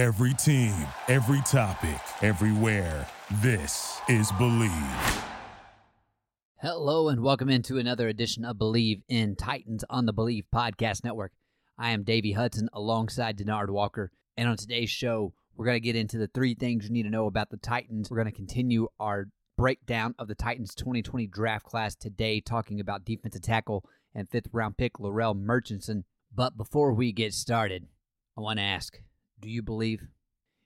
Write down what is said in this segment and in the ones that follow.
Every team, every topic, everywhere. This is Bleav. Hello, and welcome into another edition of Bleav in Titans on the Bleav Podcast Network. I am Davey Hudson alongside Denard Walker. And on today's show, we're going to get into the three things you need to know about the Titans. We're going to continue our breakdown of the Titans 2020 draft class today, talking about defensive tackle and fifth round pick Larrell Murchison. But before we get started, I want to ask do you believe?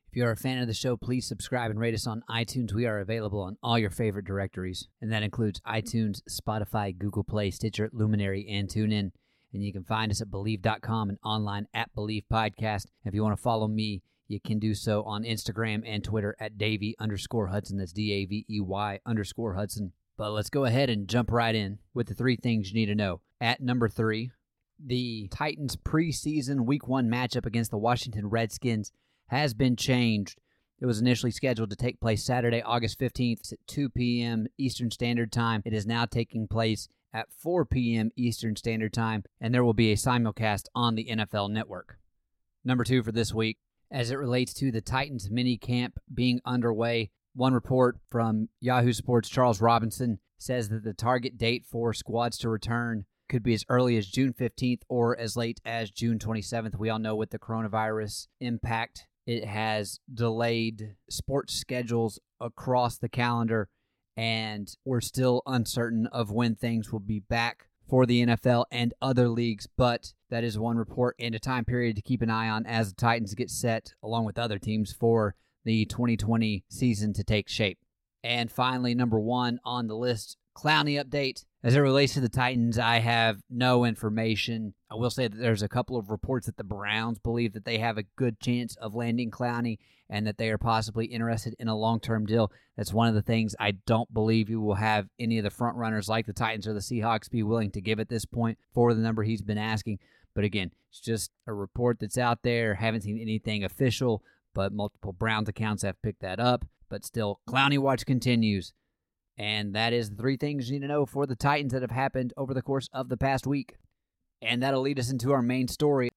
If you're a fan of the show, please subscribe and rate us on iTunes. We are available on all your favorite directories, and that includes iTunes, Spotify, Google Play, Stitcher, Luminary, and TuneIn. And you can find us at Bleav.com and online at Bleav Podcast. If you want to follow me, you can do so on Instagram and Twitter at Davey underscore Hudson. That's D A V E Y underscore Hudson. But let's go ahead and jump right in with the three things you need to know. At number three, the Titans preseason week one matchup against the Washington Redskins has been changed. It was initially scheduled to take place Saturday, August 15th at 2 p.m. Eastern Standard Time. It is now taking place at 4 p.m. Eastern Standard Time, and there will be a simulcast on the NFL Network. Number two for this week, as it relates to the Titans mini camp being underway, one report from Yahoo Sports Charles Robinson says that the target date for squads to return could be as early as June 15th or as late as June 27th. We all know with the coronavirus impact, it has delayed sports schedules across the calendar, and we're still uncertain of when things will be back for the NFL and other leagues. But that is one report and a time period to keep an eye on as the Titans get set, along with other teams, for the 2020 season to take shape. And finally, number one on the list, Clowney update. As it relates to the Titans, I have no information. I will say that there's a couple of reports that the Browns believe that they have a good chance of landing Clowney and that they are possibly interested in a long term deal. That's one of the things I don't believe you will have any of the front runners like the Titans or the Seahawks be willing to give at this point for the number he's been asking. But again, it's just a report that's out there. Haven't seen anything official, but multiple Browns accounts have picked that up. But still, Clowney watch continues. And that is the three things you need to know for the Titans that have happened over the course of the past week. And that'll lead us into our main story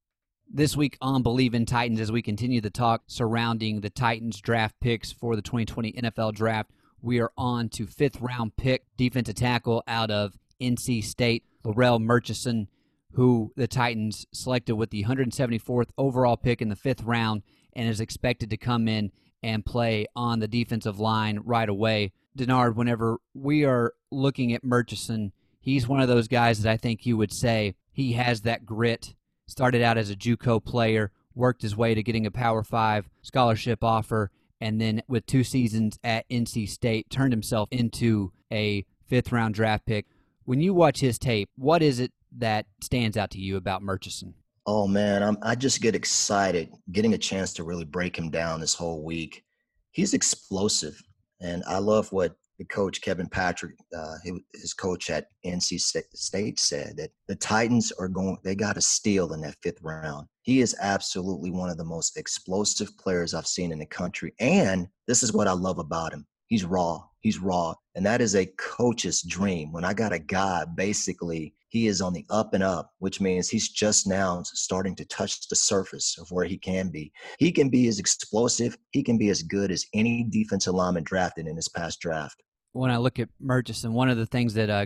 this week on Bleav in Titans as we continue the talk surrounding the Titans draft picks for the 2020 NFL draft. We are on to fifth round pick defensive tackle out of NC State, Larrell Murchison, who the Titans selected with the 174th overall pick in the fifth round and is expected to come in and play on the defensive line right away. Denard, whenever we are looking at Murchison, he's one of those guys that I think you would say he has that grit. Started out as a JUCO player, worked his way to getting a Power Five scholarship offer, and then with two seasons at NC State, turned himself into a fifth round draft pick. When you watch his tape, what is it that stands out to you about Murchison? Oh man, I'm, I just get excited getting a chance to really break him down this whole week. He's explosive. And I love what the coach Kevin Patrick, uh, his coach at NC State, said that the Titans are going. They got a steal in that fifth round. He is absolutely one of the most explosive players I've seen in the country, and this is what I love about him. He's raw. He's raw, and that is a coach's dream. When I got a guy basically he is on the up and up, which means he's just now starting to touch the surface of where he can be. He can be as explosive, he can be as good as any defensive lineman drafted in this past draft. When I look at Murchison, one of the things that uh,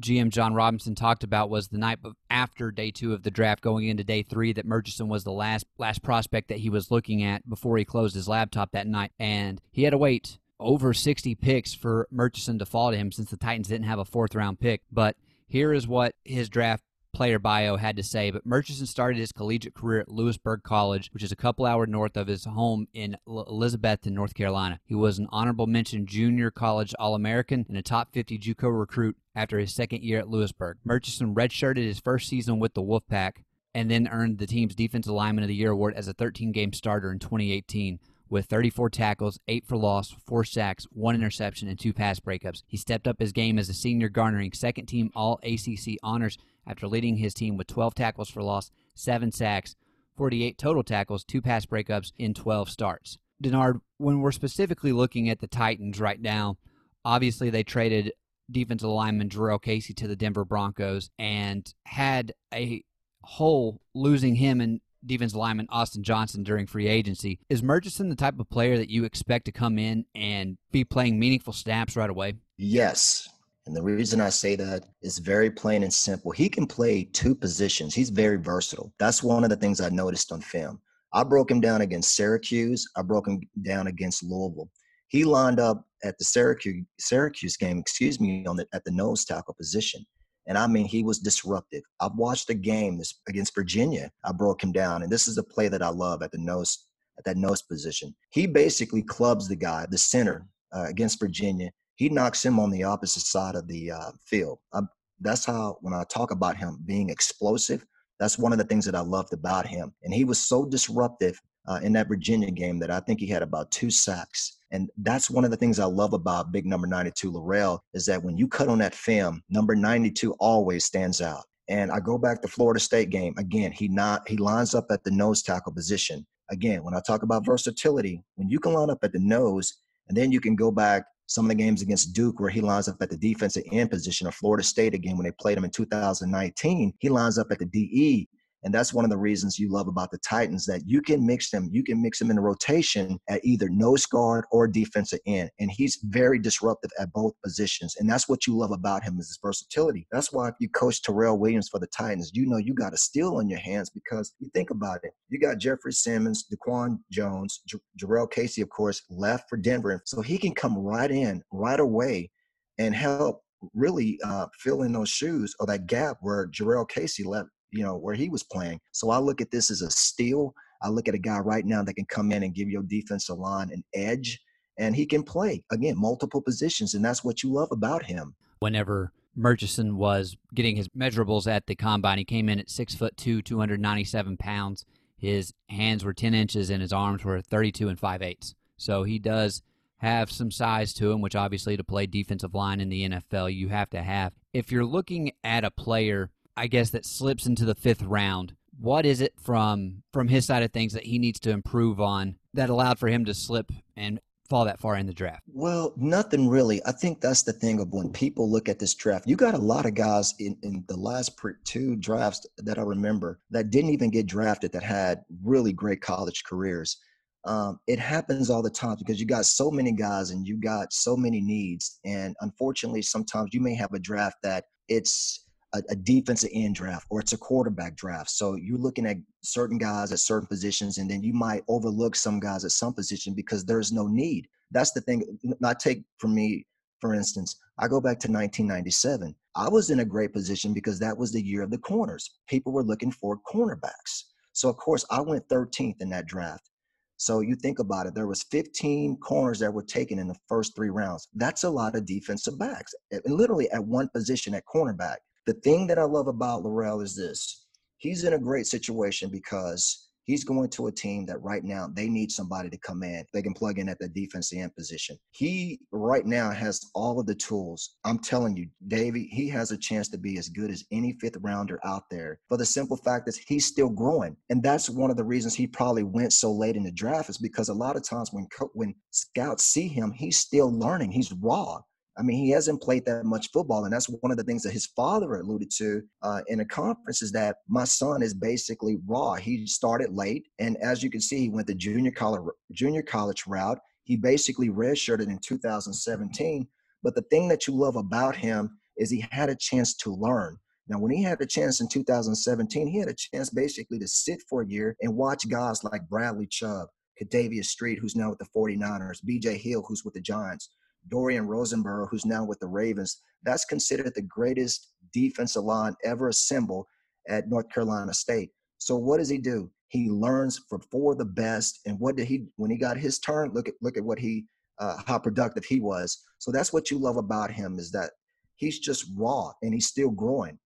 GM Jon Robinson talked about was the night after day two of the draft, going into day three, that Murchison was the last last prospect that he was looking at before he closed his laptop that night, and he had to wait over 60 picks for Murchison to fall to him since the Titans didn't have a fourth round pick, but here is what his draft player bio had to say. But Murchison started his collegiate career at Louisburg College, which is a couple hours north of his home in Elizabethtown, North Carolina. He was an honorable mention junior college All American and a top 50 Juco recruit after his second year at Louisburg. Murchison redshirted his first season with the Wolfpack and then earned the team's Defensive Lineman of the Year award as a 13 game starter in 2018 with 34 tackles, 8 for loss, 4 sacks, 1 interception, and 2 pass breakups. He stepped up his game as a senior, garnering second team All ACC honors after leading his team with 12 tackles for loss, 7 sacks, 48 total tackles, 2 pass breakups in 12 starts. Denard, when we're specifically looking at the Titans right now, obviously they traded defensive lineman Jurrell Casey to the Denver Broncos and had a hole losing him and defensive lineman Austin Johnson during free agency. Is Murchison the type of player that you expect to come in and be playing meaningful snaps right away? Yes. And the reason I say that is very plain and simple. He can play two positions. He's very versatile. That's one of the things I noticed on film. I broke him down against Syracuse. I broke him down against Louisville. He lined up at the Syracuse Syracuse game, excuse me, on the at the nose tackle position. And I mean, he was disruptive. I've watched the game this, against Virginia. I broke him down, and this is a play that I love at the nose at that nose position. He basically clubs the guy, the center, uh, against Virginia. He knocks him on the opposite side of the uh, field. I'm, that's how when I talk about him being explosive, that's one of the things that I loved about him. And he was so disruptive uh, in that Virginia game that I think he had about two sacks. And that's one of the things I love about big number 92 Larrell is that when you cut on that film, number 92 always stands out. And I go back to Florida State game again. He not he lines up at the nose tackle position. Again, when I talk about versatility, when you can line up at the nose, and then you can go back some of the games against Duke where he lines up at the defensive end position, or Florida State again when they played him in 2019, he lines up at the DE and that's one of the reasons you love about the Titans that you can mix them, you can mix them in the rotation at either nose guard or defensive end. And he's very disruptive at both positions. And that's what you love about him is his versatility. That's why if you coach Terrell Williams for the Titans, you know you got a steal on your hands because you think about it. You got Jeffrey Simmons, Daquan Jones, J- Jurrell Casey, of course, left for Denver. So he can come right in right away and help really uh, fill in those shoes or that gap where Jurrell Casey left you know, where he was playing. So I look at this as a steal. I look at a guy right now that can come in and give your defensive line an edge, and he can play again multiple positions, and that's what you love about him. Whenever Murchison was getting his measurables at the combine, he came in at six foot two, two hundred ninety seven pounds. His hands were ten inches, and his arms were thirty two and five eighths. So he does have some size to him, which obviously to play defensive line in the NFL you have to have. If you're looking at a player I guess that slips into the fifth round. What is it from from his side of things that he needs to improve on that allowed for him to slip and fall that far in the draft? Well, nothing really. I think that's the thing of when people look at this draft. You got a lot of guys in, in the last two drafts that I remember that didn't even get drafted that had really great college careers. Um, it happens all the time because you got so many guys and you got so many needs. And unfortunately, sometimes you may have a draft that it's a, a, defensive end draft or it's a quarterback draft. So you're looking at certain guys at certain positions, and then you might overlook some guys at some position because there's no need. That's the thing. Not take from me, for instance, I go back to 1997. I was in a great position because that was the year of the corners. People were looking for cornerbacks. So of course I went 13th in that draft. So you think about it, there was 15 corners that were taken in the first three rounds. That's a lot of defensive backs, and literally at one position at cornerback. The thing that I love about Larrell is this he's in a great situation because he's going to a team that right now they need somebody to come in. They can plug in at the defensive end position. He right now has all of the tools. I'm telling you, Davey, he has a chance to be as good as any fifth rounder out there. For the simple fact that he's still growing, and that's one of the reasons he probably went so late in the draft is because a lot of times when when scouts see him, he's still learning. He's raw. I mean, he hasn't played that much football, and that's one of the things that his father alluded to uh, in a conference is that my son is basically raw. He started late, and as you can see, he went the junior college junior college route. He basically redshirted in 2017. But the thing that you love about him is he had a chance to learn. Now, when he had a chance in 2017, he had a chance basically to sit for a year and watch guys like Bradley Chubb, Kentavius Street, who's now with the 49ers, BJ Hill, who's with the Giants, Darian Roseboro, who's now with the Ravens. That's considered the greatest defensive line ever assembled at North Carolina State. So what does he do? He learns from for the best. And what did he when he got his turn? Look at look at what he uh, how productive he was. So that's what you love about him is that he's just raw and he's still growing.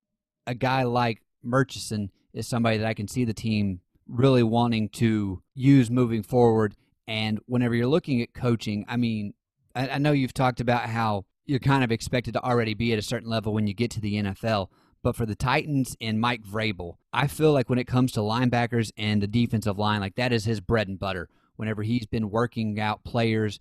A guy like Murchison is somebody that I can see the team really wanting to use moving forward. And whenever you're looking at coaching, I mean, I, I know you've talked about how you're kind of expected to already be at a certain level when you get to the NFL. But for the Titans and Mike Vrabel, I feel like when it comes to linebackers and the defensive line, like that is his bread and butter. Whenever he's been working out players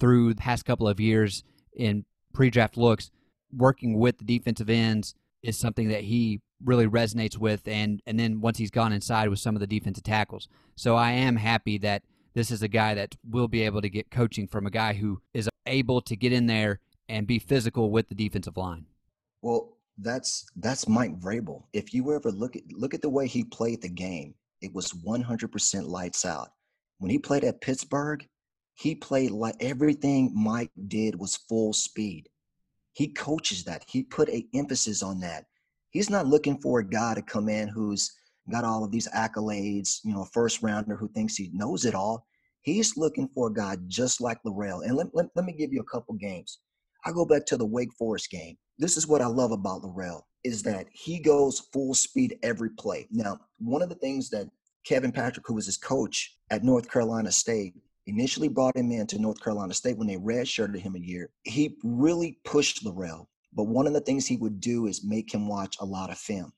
through the past couple of years in pre-draft looks, working with the defensive ends is something that he really resonates with, and and then once he's gone inside with some of the defensive tackles. So I am happy that this is a guy that will be able to get coaching from a guy who is able to get in there and be physical with the defensive line. Well, that's that's Mike Vrabel. If you ever look at look at the way he played the game, it was 100% lights out. When he played at Pittsburgh, he played like everything Mike did was full speed. He coaches that. He put a emphasis on that. He's not looking for a guy to come in who's got all of these accolades, you know, first rounder who thinks he knows it all. He's looking for a guy just like Larrell. And let, let, let me give you a couple games. I go back to the Wake Forest game. This is what I love about Larrell is that he goes full speed every play. Now, one of the things that Kevin Patrick, who was his coach at North Carolina State, initially brought him into North Carolina State when they redshirted him a year. He really pushed Larrell, but one of the things he would do is make him watch a lot of film.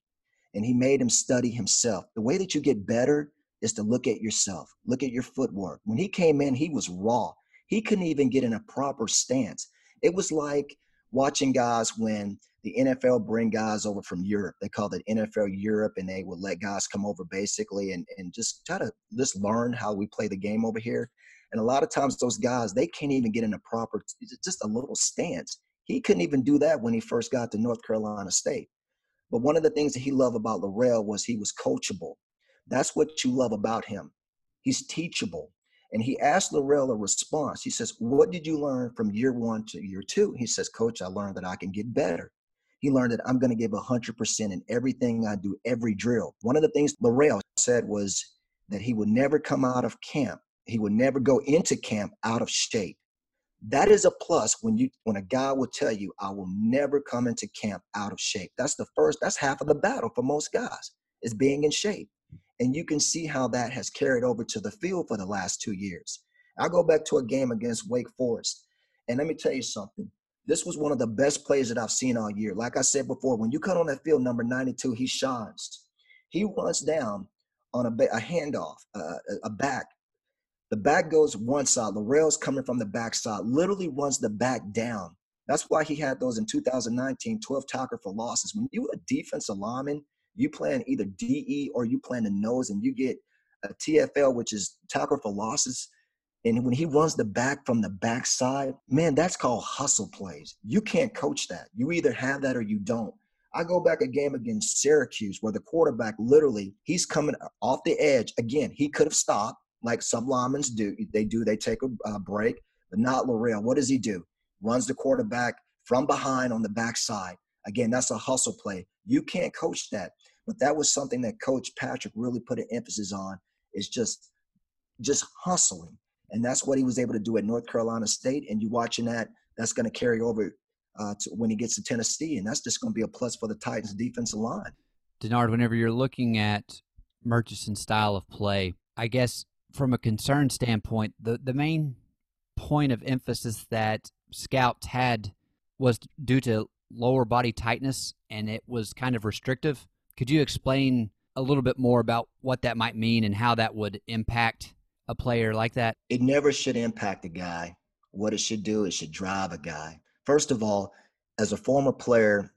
And he made him study himself. The way that you get better is to look at yourself, look at your footwork. When he came in, he was raw. He couldn't even get in a proper stance. It was like watching guys when the NFL bring guys over from Europe. They call it NFL Europe, and they would let guys come over basically and, and just try to just learn how we play the game over here. And a lot of times those guys, they can't even get in a proper, just a little stance. He couldn't even do that when he first got to North Carolina State. But one of the things that he loved about Larrell was he was coachable. That's what you love about him. He's teachable. And he asked Larrell a response. He says, What did you learn from year one to year two? He says, Coach, I learned that I can get better. He learned that I'm going to give 100% in everything I do, every drill. One of the things Larrell said was that he would never come out of camp he would never go into camp out of shape. That is a plus when you when a guy will tell you, I will never come into camp out of shape. That's the first, that's half of the battle for most guys, is being in shape. And you can see how that has carried over to the field for the last two years. I'll go back to a game against Wake Forest. And let me tell you something. This was one of the best plays that I've seen all year. Like I said before, when you cut on that field, number 92, he shines. He runs down on a, a handoff, uh, a back, the back goes one side. Larrell's coming from the back side, literally runs the back down. That's why he had those in 2019, 12 tackle for losses. When you a defensive lineman, you plan either DE or you plan the nose, and you get a TFL, which is tackle for losses. And when he runs the back from the backside, man, that's called hustle plays. You can't coach that. You either have that or you don't. I go back a game against Syracuse where the quarterback literally, he's coming off the edge. Again, he could have stopped like some linemen do. They do. They take a, break, but not Larrell. What does he do? Runs the quarterback from behind on the backside. Again, that's a hustle play. You can't coach that, but that was something that Coach Patrick really put an emphasis on. Is just just hustling, and that's what he was able to do at North Carolina State. And you watching that, that's going to carry over uh, to when he gets to Tennessee, and that's just going to be a plus for the Titans' defensive line. Denard, whenever you're looking at Murchison's style of play, I guess from a concern standpoint, the, the main point of emphasis that scouts had was due to lower body tightness and it was kind of restrictive. Could you explain a little bit more about what that might mean and how that would impact a player like that? It never should impact a guy. What it should do, it should drive a guy. First of all, as a former player,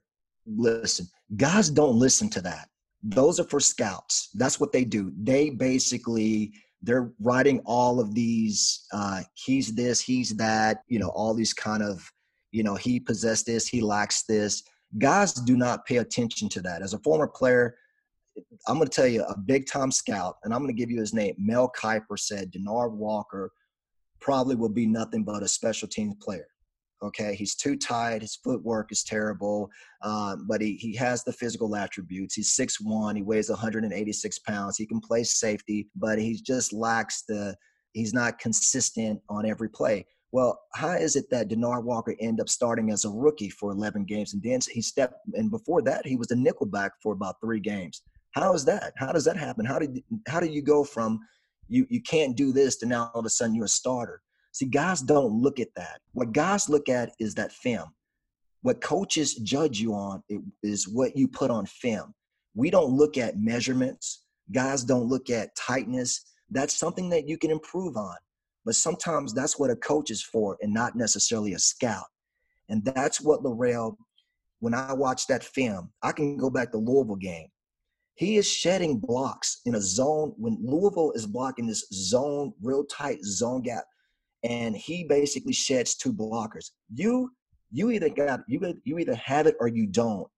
listen, guys don't listen to that. Those are for scouts. That's what they do. They basically they're writing all of these uh, he's this he's that you know all these kind of you know he possessed this he lacks this guys do not pay attention to that as a former player i'm going to tell you a big time scout and i'm going to give you his name mel kiper said denard walker probably will be nothing but a special teams player Okay, he's too tight. His footwork is terrible, um, but he he has the physical attributes. He's six one. He weighs 186 pounds. He can play safety, but he just lacks the. He's not consistent on every play. Well, how is it that Denard Walker ended up starting as a rookie for 11 games, and then he stepped and before that he was the nickelback for about three games? How is that? How does that happen? How did how do you go from you you can't do this to now all of a sudden you're a starter? See, guys don't look at that. What guys look at is that film. What coaches judge you on is what you put on film. We don't look at measurements. Guys don't look at tightness. That's something that you can improve on. But sometimes that's what a coach is for and not necessarily a scout. And that's what Larrell when I watch that film, I can go back to Louisville game. He is shedding blocks in a zone when Louisville is blocking this zone, real tight zone gap, and he basically sheds two blockers. You you either got you you either have it or you don't.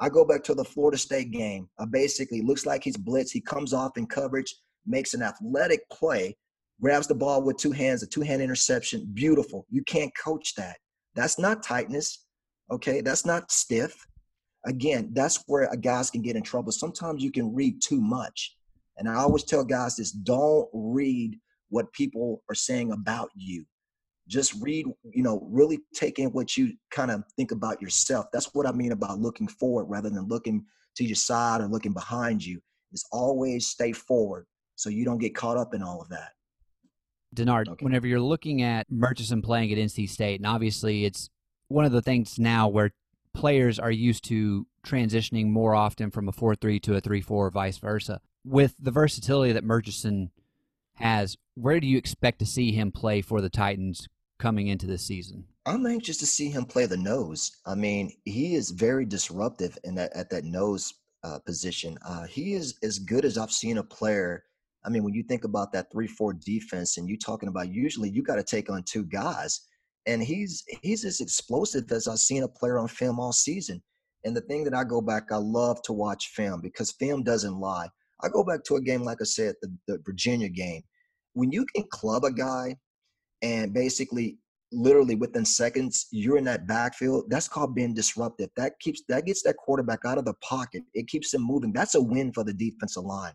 I go back to the Florida State game. I basically looks like he's blitz. He comes off in coverage, makes an athletic play, grabs the ball with two hands, a two-hand interception. Beautiful. You can't coach that. That's not tightness. Okay, that's not stiff. Again, that's where a guys can get in trouble. Sometimes you can read too much. And I always tell guys this don't read what people are saying about you just read you know really take in what you kind of think about yourself that's what i mean about looking forward rather than looking to your side or looking behind you is always stay forward so you don't get caught up in all of that denard okay. whenever you're looking at murchison playing at nc state and obviously it's one of the things now where players are used to transitioning more often from a 4-3 to a 3-4 or vice versa with the versatility that murchison has where do you expect to see him play for the titans coming into this season? I'm anxious to see him play the nose. I mean, he is very disruptive in that at that nose uh, position. Uh, he is as good as I've seen a player. I mean, when you think about that three-four defense, and you talking about usually you got to take on two guys, and he's he's as explosive as I've seen a player on film all season. And the thing that I go back, I love to watch film because film doesn't lie. I go back to a game like I said, the, the Virginia game. When you can club a guy and basically literally within seconds you're in that backfield that's called being disruptive that keeps that gets that quarterback out of the pocket it keeps him moving that's a win for the defensive line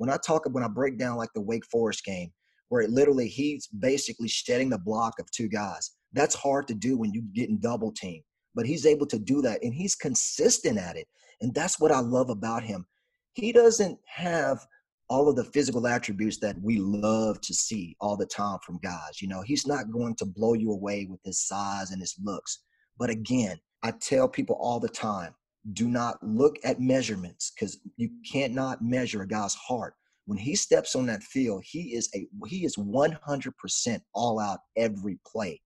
when i talk when i break down like the wake forest game where it literally he's basically shedding the block of two guys that's hard to do when you're getting double team but he's able to do that and he's consistent at it and that's what i love about him he doesn't have all of the physical attributes that we love to see all the time from guys. You know, he's not going to blow you away with his size and his looks. But again, I tell people all the time do not look at measurements because you can't not measure a guy's heart. When he steps on that field, he is a he is 100% all out every play.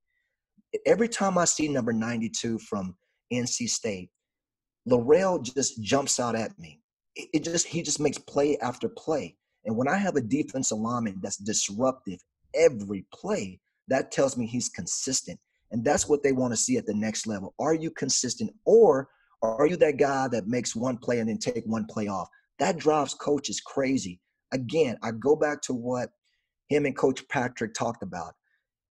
Every time I see number 92 from NC State, Larrell just jumps out at me it just he just makes play after play. And when I have a defensive lineman that's disruptive every play, that tells me he's consistent. And that's what they want to see at the next level. Are you consistent or are you that guy that makes one play and then take one play off? That drives coaches crazy. Again, I go back to what him and Coach Patrick talked about.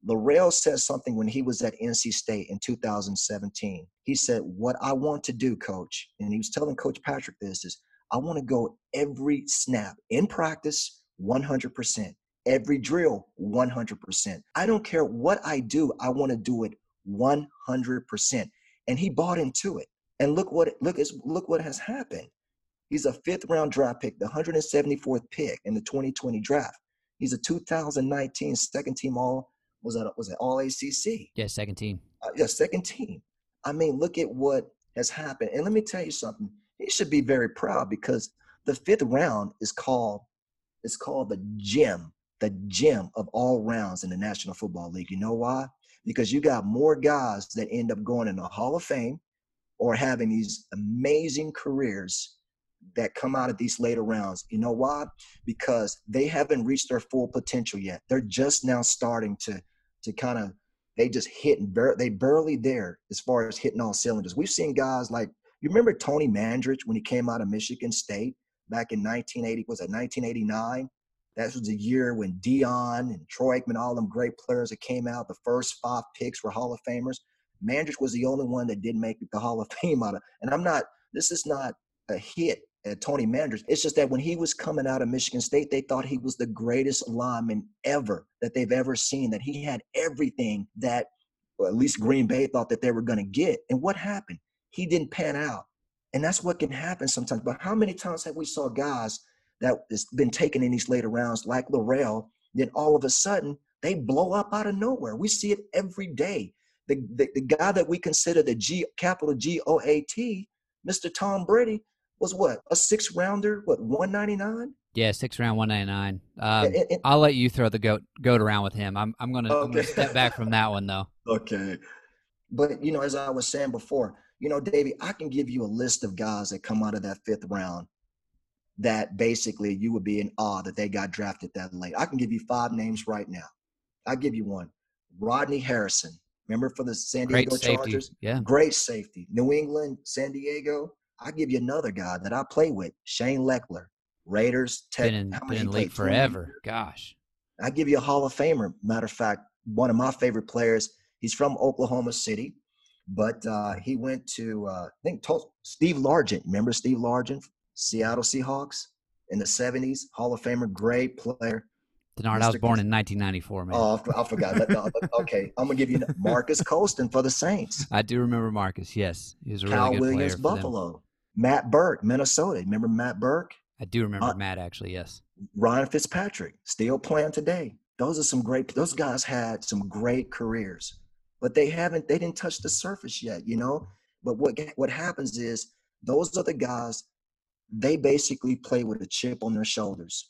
Larrell said something when he was at NC State in 2017. He said, What I want to do, coach, and he was telling Coach Patrick this is I want to go every snap in practice 100%, every drill 100%. I don't care what I do, I want to do it 100%. And he bought into it. And look what look is look what has happened. He's a fifth round draft pick, the 174th pick in the 2020 draft. He's a 2019 second team all was that was it all ACC? Yeah, second team. Uh, yeah, second team. I mean, look at what has happened. And let me tell you something he should be very proud because the fifth round is called it's called the gem, the gem of all rounds in the National Football League. You know why? Because you got more guys that end up going in the Hall of Fame or having these amazing careers that come out of these later rounds. You know why? Because they haven't reached their full potential yet. They're just now starting to to kind of they just hit and hitting they barely there as far as hitting all cylinders. We've seen guys like you remember Tony Mandarich when he came out of Michigan State back in 1980? Was it 1989? That was the year when Deion and Troy Aikman, all them great players that came out. The first five picks were Hall of Famers. Mandrich was the only one that didn't make the Hall of Fame out of. And I'm not. This is not a hit Tony Manders. It's just that when he was coming out of Michigan State, they thought he was the greatest lineman ever that they've ever seen. That he had everything that, well, at least Green Bay thought that they were going to get. And what happened? he didn't pan out. And that's what can happen sometimes. But how many times have we saw guys that has been taken in these later rounds, like Larrell, then all of a sudden they blow up out of nowhere. We see it every day. The, the, the guy that we consider the G capital G O A T, Mr. Tom Brady, was what a six rounder, what one ninety nine? Yeah, six round one ninety nine. Um, I'll let you throw the goat goat around with him. I'm I'm gonna, okay. I'm gonna step back from that one though. Okay, but you know, as I was saying before, You know, Davey, I can give you a list of guys that come out of that fifth round that basically you would be in awe that they got drafted that late. I can give you five names right now. I'll give you one. Rodney Harrison. Remember for the San Diego Great safety. Chargers? Yeah. Great safety. New England, San Diego. I'll give you another guy that I play with, Shane Lechler. Raiders, Tech. Been in, been in league forever. Gosh. I give you a Hall of Famer. Matter of fact, one of my favorite players. He's from Oklahoma City, but uh, he went to uh, I think Steve Largent. Remember Steve Largent, Seattle Seahawks in the '70s, Hall of Famer, great player. Denard, I was born in 1994, man. Oh, I forgot. Okay, I'm gonna give you Marques Colston for the Saints. I do remember Marcus. Yes, he was a really good Williams, player. Buffalo. Matt Birk, Minnesota. Remember Matt Birk? I do remember Uh, Matt actually. Yes. Ryan Fitzpatrick, still playing today. Those are some great. Those guys had some great careers, but they haven't. They didn't touch the surface yet, you know. But what what happens is those are the guys. They basically play with a chip on their shoulders.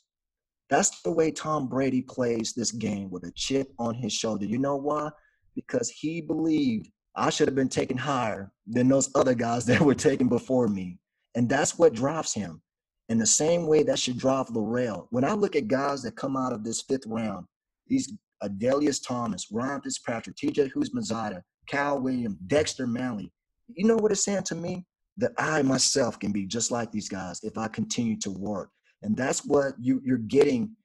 That's the way Tom Brady plays this game with a chip on his shoulder. You know why? Because he believed I should have been taken higher than those other guys that were taken before me, and that's what drives him. In the same way that should drive Larrell. When I look at guys that come out of this fifth round, these Adalius Thomas, Ryan Fitzpatrick, TJ Houshmandzadeh, Cal Williams, Dexter Manley, you know what it's saying to me? That I myself can be just like these guys if I continue to work. And that's what you, you're getting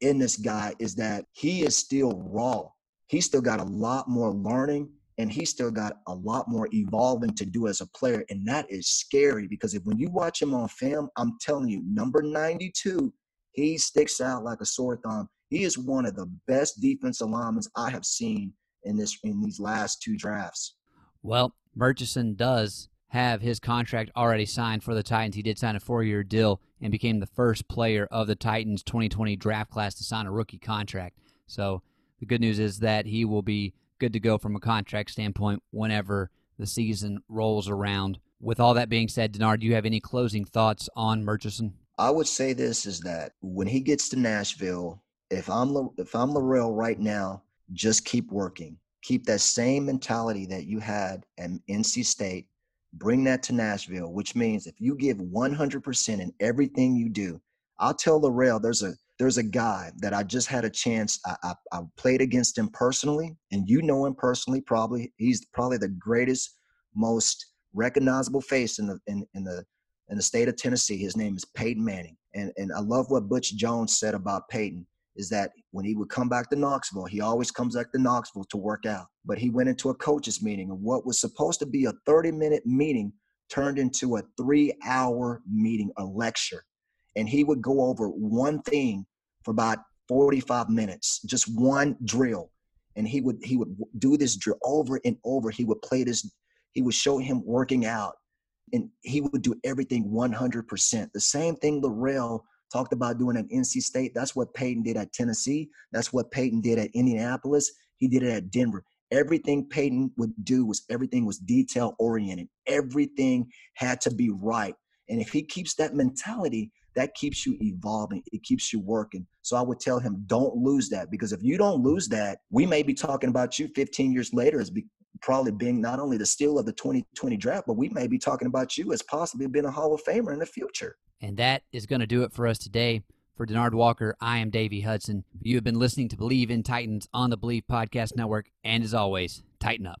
in this guy is that he is still raw. He's still got a lot more learning and he's still got a lot more evolving to do as a player. And that is scary because if when you watch him on film, I'm telling you, number 92, he sticks out like a sore thumb. He is one of the best defensive linemen I have seen in this in these last two drafts. Well, Murchison does have his contract already signed for the Titans. He did sign a four-year deal and became the first player of the Titans 2020 draft class to sign a rookie contract. So the good news is that he will be good to go from a contract standpoint whenever the season rolls around. With all that being said, Denard, do you have any closing thoughts on Murchison? I would say this is that when he gets to Nashville, if I'm if I'm Larrell right now, just keep working. Keep that same mentality that you had at NC State. Bring that to Nashville, which means if you give 100% in everything you do, I'll tell Larrell there's a there's a guy that I just had a chance. I, I, I played against him personally, and you know him personally. Probably he's probably the greatest, most recognizable face in the in, in the in the state of Tennessee. His name is Peyton Manning. And and I love what Butch Jones said about Peyton is that when he would come back to Knoxville, he always comes back to Knoxville to work out. But he went into a coaches meeting and what was supposed to be a 30-minute meeting turned into a 3-hour meeting, a lecture. And he would go over one thing for about 45 minutes, just one drill. And he would he would do this drill over and over. He would play this he would show him working out and he would do everything 100%. The same thing Larrell talked about doing at NC State. That's what Peyton did at Tennessee. That's what Peyton did at Indianapolis. He did it at Denver. Everything Peyton would do was everything was detail oriented. Everything had to be right. And if he keeps that mentality, that keeps you evolving. It keeps you working. So I would tell him, don't lose that because if you don't lose that, we may be talking about you 15 years later as be, probably being not only the steal of the 2020 draft, but we may be talking about you as possibly being a Hall of Famer in the future. And that is going to do it for us today. For Denard Walker, I am Davey Hudson. You have been listening to Bleav in Titans on the Bleav Podcast Network. And as always, tighten up.